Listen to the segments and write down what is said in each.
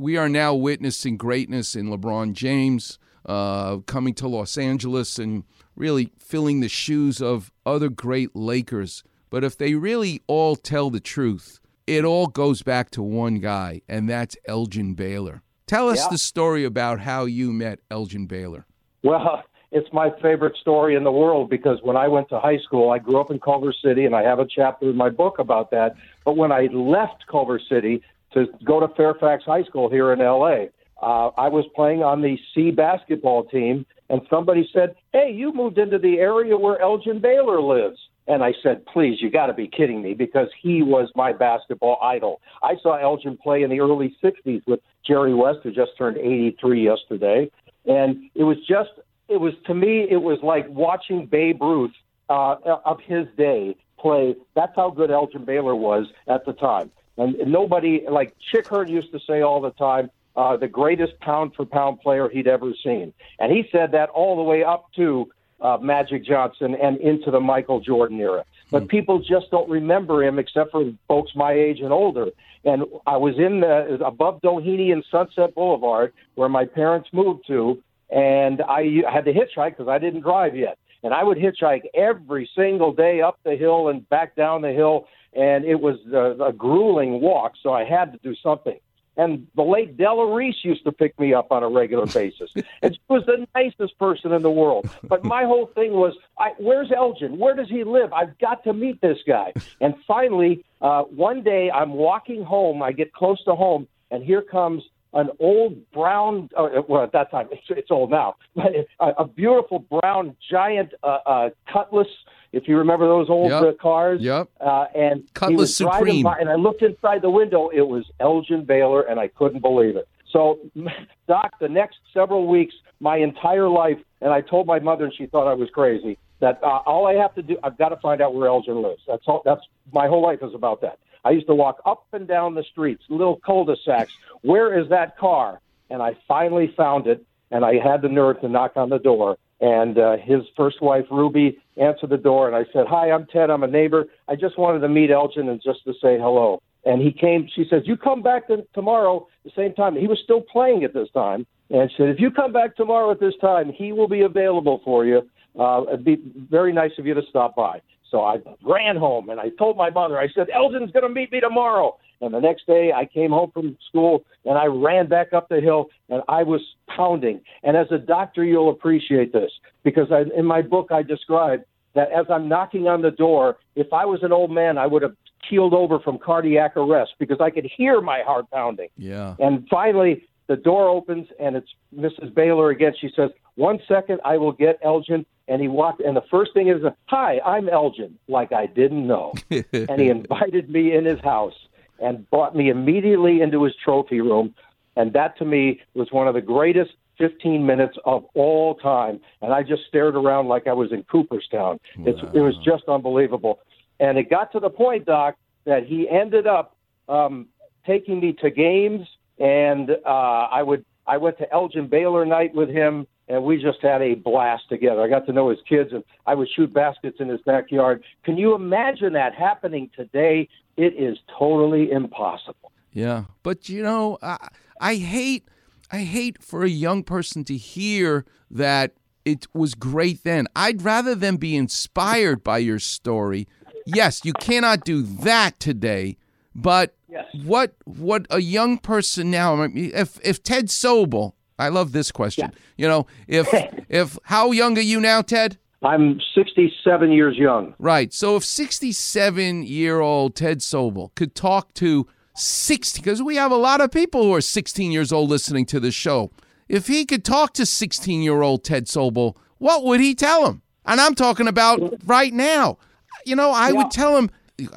we are now witnessing greatness in LeBron James uh, coming to Los Angeles and really filling the shoes of other great Lakers. But if they really all tell the truth, it all goes back to one guy, and that's Elgin Baylor. Tell us Yeah. the story about how you met Elgin Baylor. Well, it's my favorite story in the world because when I went to high school, I grew up in Culver City, and I have a chapter in my book about that. But when I left Culver City to go to Fairfax High School here in L.A., uh, I was playing on the C basketball team, and somebody said, "Hey, you moved into the area where Elgin Baylor lives." And I said, "Please, you got to be kidding me!" Because he was my basketball idol. I saw Elgin play in the early '60s with Jerry West, who just turned 83 yesterday, and it was just it was to me it was like watching Babe Ruth uh, of his day play. That's how good Elgin Baylor was at the time. And nobody like Chick Hearn used to say all the time, uh, the greatest pound for pound player he'd ever seen, and he said that all the way up to uh, Magic Johnson and into the Michael Jordan era. But people just don't remember him except for folks my age and older. And I was in the, above Doheny and Sunset Boulevard where my parents moved to, and I had to hitchhike because I didn't drive yet. And I would hitchhike every single day up the hill and back down the hill, and it was a, a grueling walk. So I had to do something. And the late Della Reese used to pick me up on a regular basis. and she was the nicest person in the world. But my whole thing was, I, where's Elgin? Where does he live? I've got to meet this guy. And finally, uh, one day I'm walking home. I get close to home, and here comes an old brown, uh, well, at that time, it's, it's old now, but a, a beautiful brown giant uh, uh, Cutlass, if you remember those old Yep. uh, cars. Yep. Uh, and Cutlass Supreme. by, and I looked inside the window. It was Elgin Baylor, and I couldn't believe it. So, Doc, the next several weeks, my entire life, and I told my mother, and she thought I was crazy. That uh, all I have to do, I've got to find out where Elgin lives. That's all. That's my whole life is about that. I used to walk up and down the streets, little cul-de-sacs. Where is that car? And I finally found it, and I had the nerve to knock on the door. And uh, his first wife, Ruby, answered the door, and I said, "Hi, I'm Ted. I'm a neighbor. I just wanted to meet Elgin and just to say hello." And he came. She says, "You come back to, tomorrow the same time." He was still playing at this time, and she said, "If you come back tomorrow at this time, he will be available for you. Uh, it'd be very nice of you to stop by." So I ran home and I told my mother, I said, Elgin's going to meet me tomorrow. And the next day I came home from school and I ran back up the hill and I was pounding. And as a doctor, you'll appreciate this because I, in my book, I describe that as I'm knocking on the door, if I was an old man, I would have keeled over from cardiac arrest because I could hear my heart pounding. Yeah. And finally, the door opens and it's Mrs. Baylor again. She says, "One second, I will get Elgin." And he walked, and the first thing is, "Hi, I'm Elgin," like I didn't know. and he invited me in his house and brought me immediately into his trophy room. And that to me was one of the greatest 15 minutes of all time. And I just stared around like I was in Cooperstown. It's, it was just unbelievable. And it got to the point, Doc, that he ended up um, taking me to games, and uh, I would I went to Elgin Baylor night with him, and we just had a blast together. I got to know his kids, and I would shoot baskets in his backyard. Can you imagine that happening today? It is totally impossible. Yeah, but you know, I, I hate, I hate for a young person to hear that it was great then. I'd rather them be inspired by your story. Yes, you cannot do that today, but Yes. what what a young person now? If if Ted Sobel, I love this question. You know, if if how young are you now, Ted? I'm 67 years young. Right. So if 67 year old Ted Sobel could talk to 60, because we have a lot of people who are 16 years old listening to the show. If he could talk to 16 year old Ted Sobel, what would he tell him? And I'm talking about right now. You know, I would tell him,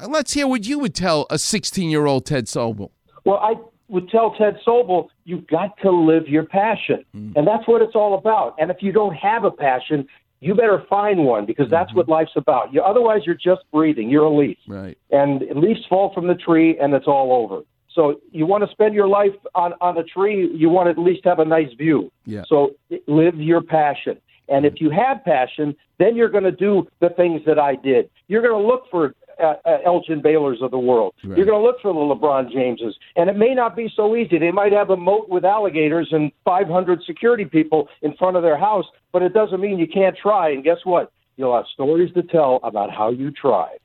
let's hear what you would tell a 16 year old Ted Sobel. Well, I would tell Ted Sobel, you've got to live your passion. Hmm. And that's what it's all about. And if you don't have a passion, you better find one because that's mm-hmm. what life's about. You, otherwise, you're just breathing. You're a leaf. Right. And leaves fall from the tree and it's all over. So you want to spend your life on, on a tree, you want to at least have a nice view. Yeah. So eh, live your passion. And if mm-hmm. you have passion, then you're going to do the things that I did. You're going to look for uh, uh, Elgin Baylors of the world. Right. You're going to look for the LeBron Jameses, and it may not be so easy. They might have a moat with alligators and 500 security people in front of their house, but it doesn't mean you can't try. And guess what? You'll have stories to tell about how you tried.